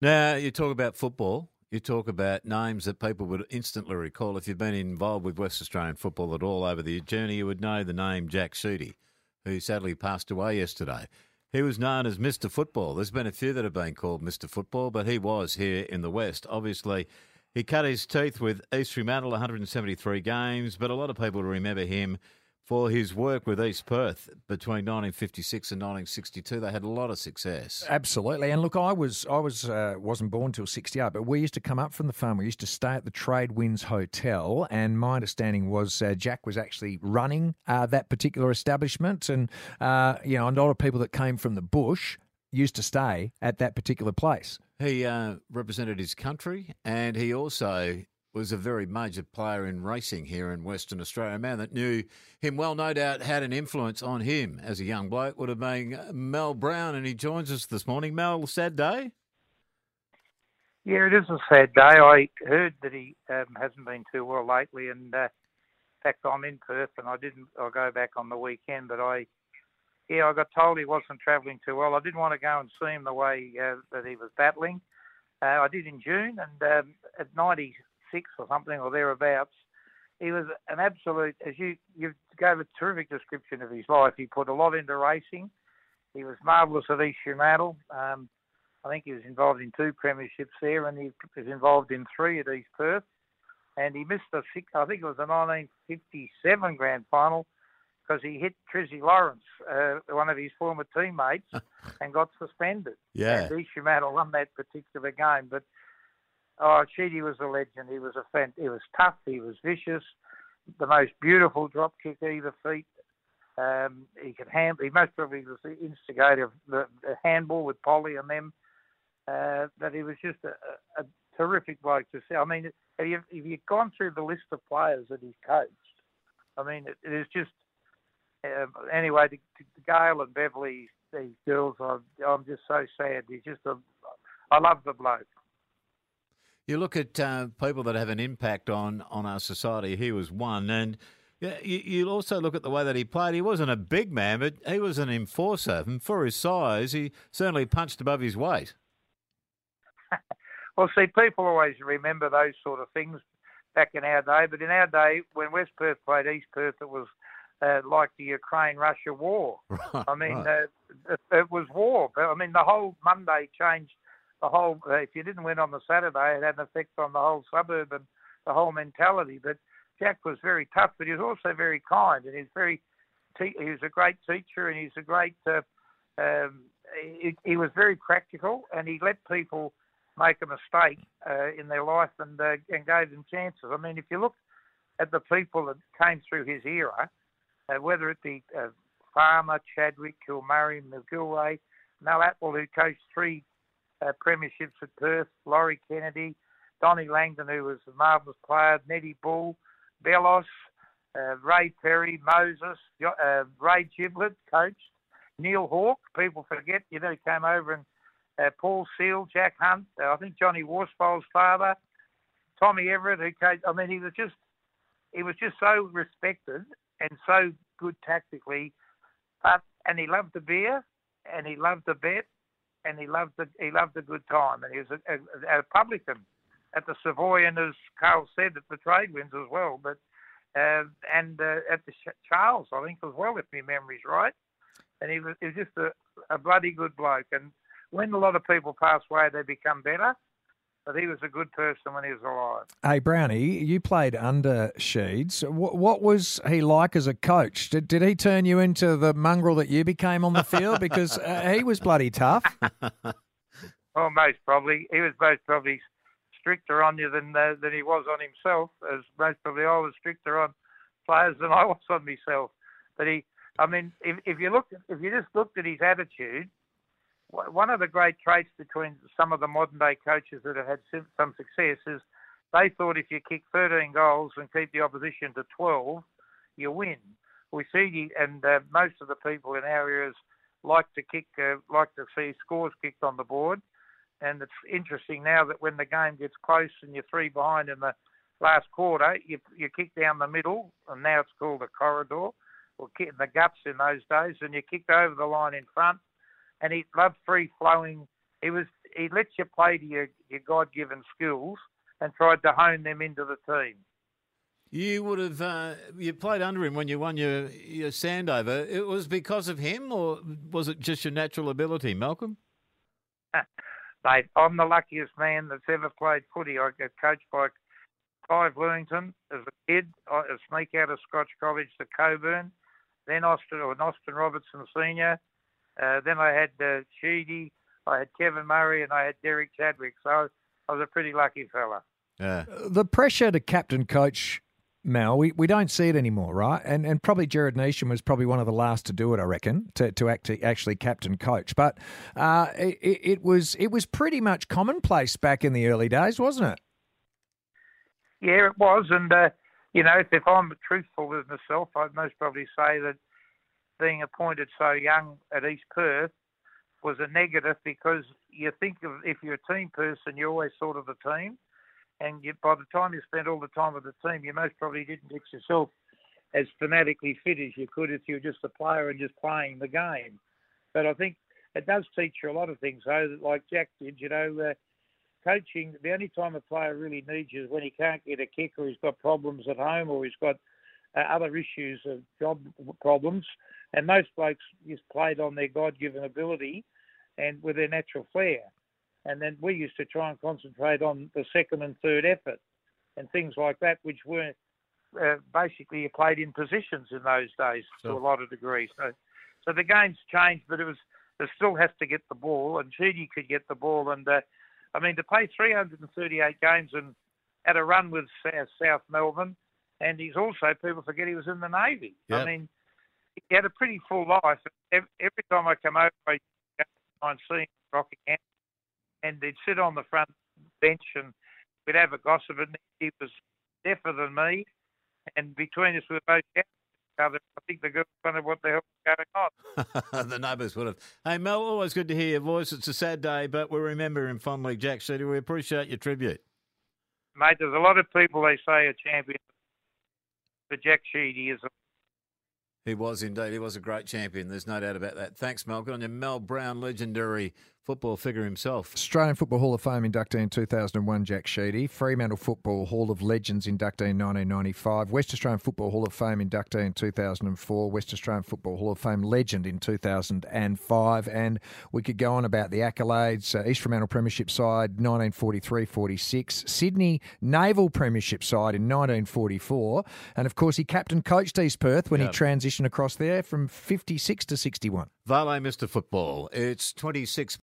Now, you talk about football. You talk about names that people would instantly recall. If you've been involved with West Australian football at all over the journey, you would know the name Jack Sheedy, who sadly passed away yesterday. He was known as Mr. Football. There's been a few that have been called Mr. Football, but he was here in the West. Obviously, he cut his teeth with East Fremantle, 173 games, but a lot of people remember him for his work with East Perth between 1956 and 1962. They had a lot of success. Absolutely, and look, I was I was uh, wasn't born till '68, but we used to come up from the farm. We used to stay at the Trade Winds Hotel, and my understanding was uh, Jack was actually running uh, that particular establishment, and uh, you know, a lot of people that came from the bush used to stay at that particular place. He uh, represented his country, and he also was a very major player in racing here in Western Australia. A man that knew him well, no doubt, had an influence on him as a young bloke would have been Mal Brown, and he joins us this morning. Mal, sad day. Yeah, it is a sad day. I heard that he um, hasn't been too well lately, and uh, in fact, I'm in Perth, and I didn't. I'll go back on the weekend, but I, yeah, I got told he wasn't travelling too well. I didn't want to go and see him the way uh, that he was battling. Uh, I did in June, and um, at 90 six or something or thereabouts. He was an absolute, as you you gave a terrific description of his life. He put a lot into racing. He was marvellous at East Fremantle. Um, I think he was involved in two premierships there, and he was involved in three at East Perth. And he missed a six, I think it was the 1957 grand final because he hit Trizzy Lawrence, uh, one of his former teammates, and got suspended. Yeah. And East Fremantle won that particular game. But Oh, Sheedy was a legend. He was a fan. He was tough. He was vicious. The most beautiful drop kick either feet. Um, he could hand. He most probably was the instigator of the, the handball with Polly and them. Uh, but he was just a, a, terrific bloke to see. I mean, have you, have you gone through the list of players that he's coached? I mean, it, it is just. Uh, anyway, to, to Gail and Beverly, these girls, I'm, I'm just so sad. He's just a. I love the bloke. You look at uh, people that have an impact on, on our society. He was one, and yeah, you, you also look at the way that he played. He wasn't a big man, but he was an enforcer, and for his size, he certainly punched above his weight. well, see, people always remember those sort of things back in our day, but in our day, when West Perth played East Perth, it was uh, like the Ukraine-Russia war. Right, I mean, right. uh, it, it was war. I mean, the whole Monday changed the whole. If you didn't win on the Saturday, it had an effect on the whole suburb and the whole mentality. But Jack was very tough, but he was also very kind, and he's very. Te- he was a great teacher, and he's a great. Uh, um, he, he was very practical, and he let people make a mistake uh, in their life and uh, and gave them chances. I mean, if you look at the people that came through his era, uh, whether it be uh, Farmer, Chadwick, Kilmurray, McGilwray, Mal Atwell, who coached three uh, premierships at Perth, Laurie Kennedy, Donnie Langdon, who was a marvellous player, Nettie Bull, Bellos, uh, Ray Perry, Moses, uh, Ray Giblett coached, Neil Hawke, people forget, you know, he came over and uh, Paul Seal, Jack Hunt, uh, I think Johnny Worsfold's father, Tommy Everett, who coached, I mean, he was just, he was just so respected and so good tactically, but, and he loved the beer and he loved the bet and he loved the, he loved a good time, and he was a, a, a publican at the Savoy, and as Carl said, at the Trade Winds as well, but uh, and uh, at the Charles, I think as well, if my memory's right. And he was, he was just a, a bloody good bloke. And when a lot of people pass away, they become better but he was a good person when he was alive. Hey, Brownie, you played under Sheeds. What, what was he like as a coach? Did, did he turn you into the mongrel that you became on the field? Because uh, he was bloody tough. well, most probably. He was most probably stricter on you than uh, than he was on himself. As most probably I was stricter on players than I was on myself. But he, I mean, if, if you look, if you just looked at his attitude, one of the great traits between some of the modern day coaches that have had some success is they thought if you kick 13 goals and keep the opposition to 12, you win. We see, and uh, most of the people in our areas like to kick, uh, like to see scores kicked on the board. And it's interesting now that when the game gets close and you're three behind in the last quarter, you you kick down the middle, and now it's called a corridor, or kick in the guts in those days, and you kicked over the line in front and he loved free flowing. He was he let you play to your, your God given skills and tried to hone them into the team. You would have uh, you played under him when you won your your Sandover. It was because of him, or was it just your natural ability, Malcolm? Mate, I'm the luckiest man that's ever played footy. I got coached by Clive Lewington as a kid. I sneak out of Scotch College to Coburn, then Austin or Austin Robertson Senior. Uh, then I had uh, Sheedy, I had Kevin Murray, and I had Derek Chadwick. So I was a pretty lucky fella. Yeah. The pressure to captain coach Mal, we, we don't see it anymore, right? And and probably Gerard Neesham was probably one of the last to do it, I reckon, to to act, to actually captain coach. But uh, it, it was it was pretty much commonplace back in the early days, wasn't it? Yeah, it was, and uh, you know, if, if I'm truthful with myself, I'd most probably say that being appointed so young at East Perth was a negative because you think of if you're a team person, you're always sort of the team and you, by the time you spent all the time with the team, you most probably didn't get yourself as fanatically fit as you could if you were just a player and just playing the game. But I think it does teach you a lot of things, though, like Jack did. You know, uh, coaching, the only time a player really needs you is when he can't get a kick or he's got problems at home or he's got uh, other issues of job problems. And most blokes just played on their God given ability and with their natural flair and then we used to try and concentrate on the second and third effort and things like that, which were uh, basically you played in positions in those days sure. to a lot of degree. So, so the game's changed, but it was it still has to get the ball, and Judy could get the ball, and uh, I mean to play 338 games and had a run with South Melbourne, and he's also people forget he was in the Navy. Yep. I mean, he had a pretty full life. Every time I come over, I try and see him rocking out and they'd sit on the front bench and we'd have a gossip. And he was deafer than me, and between us we were both each other. I think the girls wondered what the hell was going on. the neighbours would have. Hey Mal, always good to hear your voice. It's a sad day, but we remember him fondly, Jack Sheedy. We appreciate your tribute. Mate, there's a lot of people they say are champions, but Jack Sheedy is a he was indeed. He was a great champion. There's no doubt about that. Thanks, Mal. Good on you. Mal Brown, legendary football figure himself. Australian Football Hall of Fame inductee in 2001, Jack Sheedy. Fremantle Football Hall of Legends inductee in 1995. West Australian Football Hall of Fame inductee in 2004. West Australian Football Hall of Fame legend in 2005. And we could go on about the accolades. Uh, East Fremantle Premiership side 1943-46. Sydney Naval Premiership side in 1944. And of course, he captain coached East Perth when yep. he transitioned across there from 56 to 61. Vale Mr. Football. It's 26